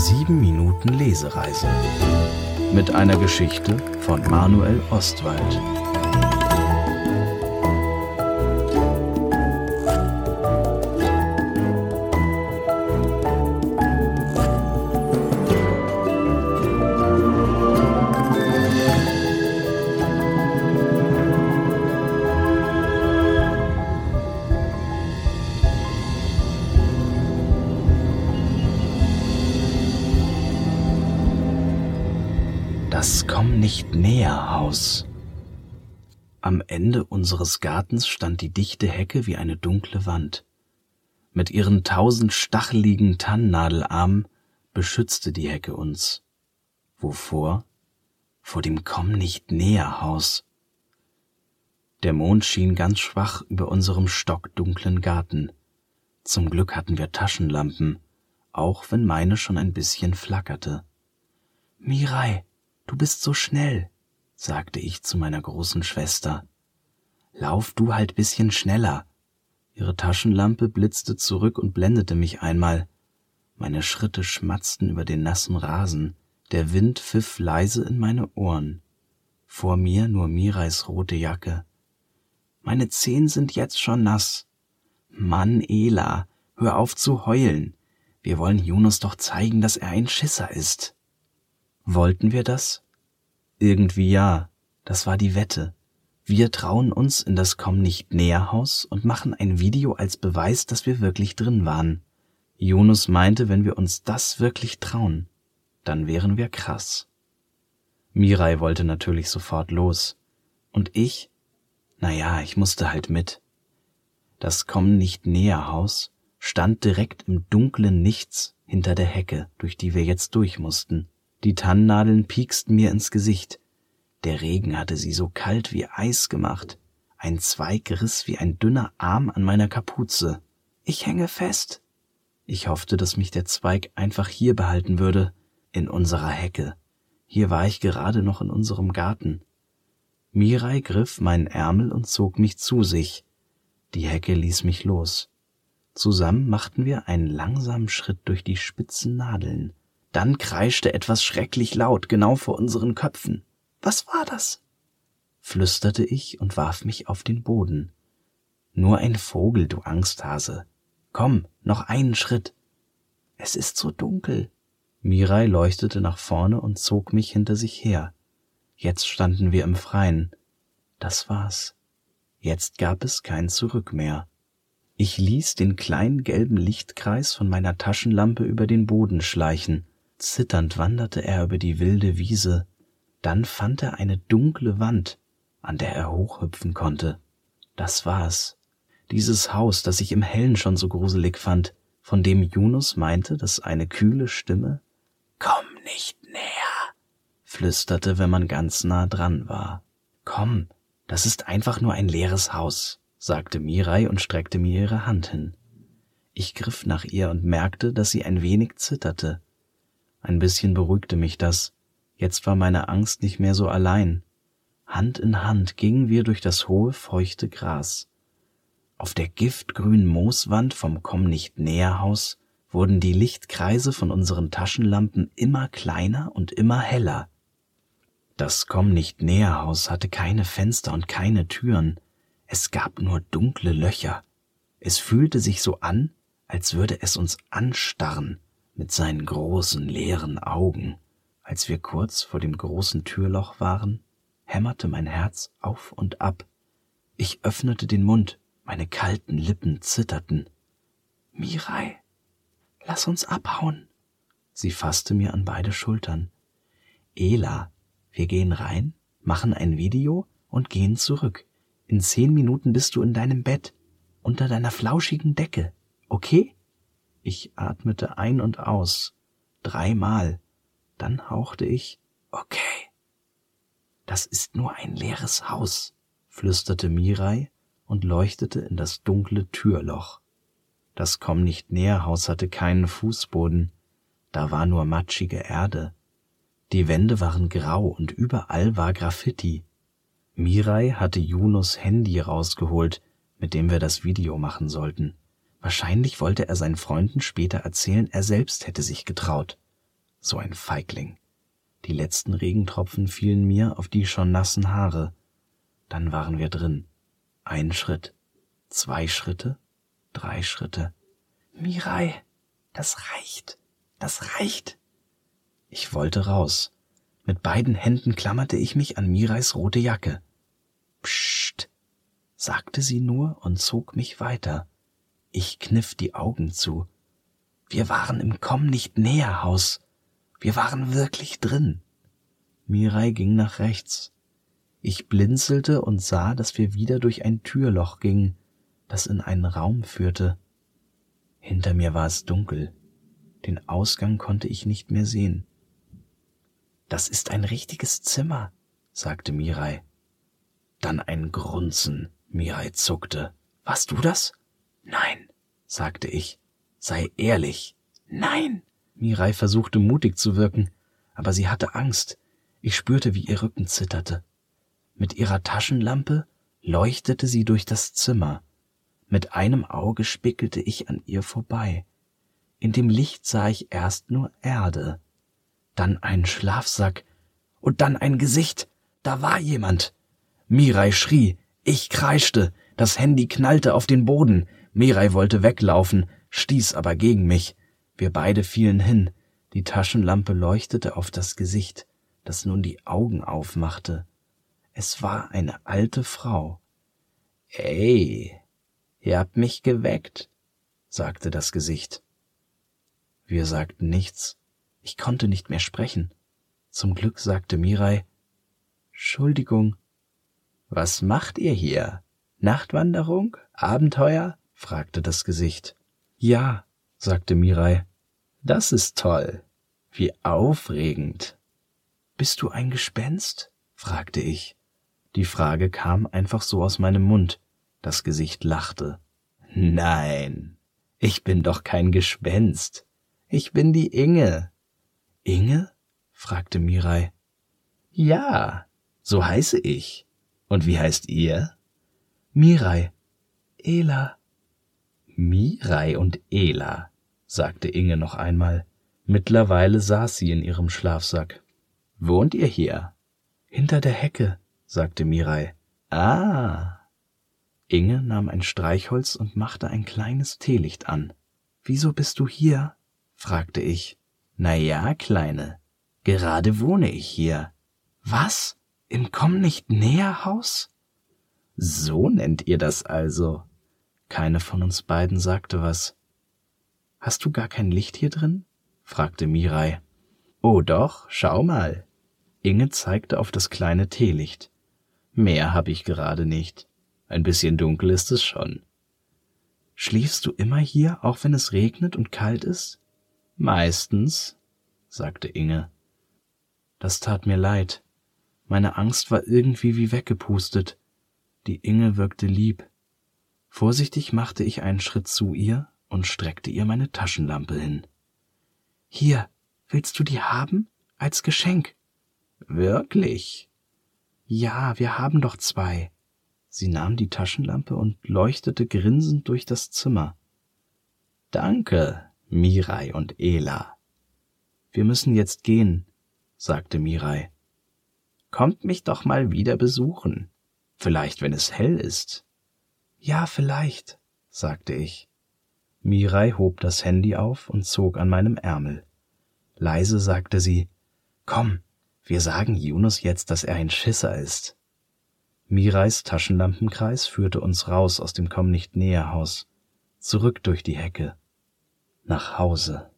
7 Minuten Lesereise mit einer Geschichte von Manuel Ostwald. Komm nicht näher Haus. Am Ende unseres Gartens stand die dichte Hecke wie eine dunkle Wand. Mit ihren tausend stacheligen Tannennadelarmen beschützte die Hecke uns. Wovor? Vor dem Komm nicht näher Haus. Der Mond schien ganz schwach über unserem stockdunklen Garten. Zum Glück hatten wir Taschenlampen, auch wenn meine schon ein bisschen flackerte. Mirai, Du bist so schnell, sagte ich zu meiner großen Schwester. Lauf du halt bisschen schneller. Ihre Taschenlampe blitzte zurück und blendete mich einmal. Meine Schritte schmatzten über den nassen Rasen, der Wind pfiff leise in meine Ohren. Vor mir nur Mirais rote Jacke. Meine Zehen sind jetzt schon nass. Mann, Ela, hör auf zu heulen. Wir wollen Jonas doch zeigen, dass er ein Schisser ist. Wollten wir das? Irgendwie ja, das war die Wette. Wir trauen uns in das Komm nicht näher Haus und machen ein Video als Beweis, dass wir wirklich drin waren. Jonas meinte, wenn wir uns das wirklich trauen, dann wären wir krass. Mirai wollte natürlich sofort los. Und ich? Naja, ich musste halt mit. Das Komm nicht näher Haus stand direkt im dunklen Nichts hinter der Hecke, durch die wir jetzt durch mussten. Die Tannennadeln pieksten mir ins Gesicht. Der Regen hatte sie so kalt wie Eis gemacht. Ein Zweig riss wie ein dünner Arm an meiner Kapuze. Ich hänge fest. Ich hoffte, dass mich der Zweig einfach hier behalten würde, in unserer Hecke. Hier war ich gerade noch in unserem Garten. Mirai griff meinen Ärmel und zog mich zu sich. Die Hecke ließ mich los. Zusammen machten wir einen langsamen Schritt durch die spitzen Nadeln. Dann kreischte etwas schrecklich laut genau vor unseren Köpfen. Was war das? flüsterte ich und warf mich auf den Boden. Nur ein Vogel, du Angsthase. Komm, noch einen Schritt. Es ist so dunkel. Mirai leuchtete nach vorne und zog mich hinter sich her. Jetzt standen wir im Freien. Das war's. Jetzt gab es kein Zurück mehr. Ich ließ den kleinen gelben Lichtkreis von meiner Taschenlampe über den Boden schleichen Zitternd wanderte er über die wilde Wiese, dann fand er eine dunkle Wand, an der er hochhüpfen konnte. Das war's. Dieses Haus, das ich im Hellen schon so gruselig fand, von dem Yunus meinte, dass eine kühle Stimme Komm nicht näher, flüsterte, wenn man ganz nah dran war. Komm, das ist einfach nur ein leeres Haus, sagte Mirai und streckte mir ihre Hand hin. Ich griff nach ihr und merkte, dass sie ein wenig zitterte. Ein bisschen beruhigte mich das. Jetzt war meine Angst nicht mehr so allein. Hand in Hand gingen wir durch das hohe, feuchte Gras. Auf der giftgrünen Mooswand vom Komm nicht näher Haus wurden die Lichtkreise von unseren Taschenlampen immer kleiner und immer heller. Das Komm nicht näher Haus hatte keine Fenster und keine Türen. Es gab nur dunkle Löcher. Es fühlte sich so an, als würde es uns anstarren mit seinen großen leeren Augen. Als wir kurz vor dem großen Türloch waren, hämmerte mein Herz auf und ab. Ich öffnete den Mund, meine kalten Lippen zitterten. Mirai, lass uns abhauen. Sie fasste mir an beide Schultern. Ela, wir gehen rein, machen ein Video und gehen zurück. In zehn Minuten bist du in deinem Bett, unter deiner flauschigen Decke, okay? Ich atmete ein und aus, dreimal. Dann hauchte ich, okay. Das ist nur ein leeres Haus, flüsterte Mirai und leuchtete in das dunkle Türloch. Das Komm nicht näher Haus hatte keinen Fußboden, da war nur matschige Erde. Die Wände waren grau und überall war Graffiti. Mirai hatte Junos Handy rausgeholt, mit dem wir das Video machen sollten. Wahrscheinlich wollte er seinen Freunden später erzählen, er selbst hätte sich getraut. So ein Feigling. Die letzten Regentropfen fielen mir auf die schon nassen Haare. Dann waren wir drin. Ein Schritt, zwei Schritte, drei Schritte. Mirai, das reicht, das reicht. Ich wollte raus. Mit beiden Händen klammerte ich mich an Mirais rote Jacke. Psst, sagte sie nur und zog mich weiter. Ich kniff die Augen zu. Wir waren im Komm nicht näher Haus. Wir waren wirklich drin. Mirai ging nach rechts. Ich blinzelte und sah, dass wir wieder durch ein Türloch gingen, das in einen Raum führte. Hinter mir war es dunkel. Den Ausgang konnte ich nicht mehr sehen. Das ist ein richtiges Zimmer, sagte Mirai. Dann ein Grunzen. Mirai zuckte. Warst du das? Nein, sagte ich. Sei ehrlich. Nein. Mirai versuchte mutig zu wirken, aber sie hatte Angst. Ich spürte, wie ihr Rücken zitterte. Mit ihrer Taschenlampe leuchtete sie durch das Zimmer. Mit einem Auge spickelte ich an ihr vorbei. In dem Licht sah ich erst nur Erde, dann einen Schlafsack und dann ein Gesicht. Da war jemand. Mirai schrie, ich kreischte, das Handy knallte auf den Boden. Mirai wollte weglaufen, stieß aber gegen mich. Wir beide fielen hin. Die Taschenlampe leuchtete auf das Gesicht, das nun die Augen aufmachte. Es war eine alte Frau. Ey, ihr habt mich geweckt, sagte das Gesicht. Wir sagten nichts. Ich konnte nicht mehr sprechen. Zum Glück sagte Mirai, Entschuldigung. Was macht ihr hier? Nachtwanderung? Abenteuer? Fragte das Gesicht. Ja, sagte Mirai. Das ist toll. Wie aufregend. Bist du ein Gespenst? fragte ich. Die Frage kam einfach so aus meinem Mund. Das Gesicht lachte. Nein, ich bin doch kein Gespenst. Ich bin die Inge. Inge? fragte Mirai. Ja, so heiße ich. Und wie heißt ihr? Mirai. Ela. Mirai und Ela sagte Inge noch einmal. Mittlerweile saß sie in ihrem Schlafsack. Wohnt ihr hier? Hinter der Hecke, sagte Mirai. Ah. Inge nahm ein Streichholz und machte ein kleines Teelicht an. Wieso bist du hier? fragte ich. Na ja, Kleine, gerade wohne ich hier. Was? Im Komm nicht näher Haus? So nennt ihr das also. Keine von uns beiden sagte was. Hast du gar kein Licht hier drin? fragte Mirai. Oh doch, schau mal. Inge zeigte auf das kleine Teelicht. Mehr hab ich gerade nicht. Ein bisschen dunkel ist es schon. Schliefst du immer hier, auch wenn es regnet und kalt ist? Meistens, sagte Inge. Das tat mir leid. Meine Angst war irgendwie wie weggepustet. Die Inge wirkte lieb. Vorsichtig machte ich einen Schritt zu ihr und streckte ihr meine Taschenlampe hin. Hier, willst du die haben? Als Geschenk. Wirklich? Ja, wir haben doch zwei. Sie nahm die Taschenlampe und leuchtete grinsend durch das Zimmer. Danke, Mirai und Ela. Wir müssen jetzt gehen, sagte Mirai. Kommt mich doch mal wieder besuchen. Vielleicht, wenn es hell ist. Ja, vielleicht, sagte ich. Mirai hob das Handy auf und zog an meinem Ärmel. Leise sagte sie, Komm, wir sagen Yunus jetzt, dass er ein Schisser ist. Mirais Taschenlampenkreis führte uns raus aus dem Komm nicht näher Haus, zurück durch die Hecke, nach Hause.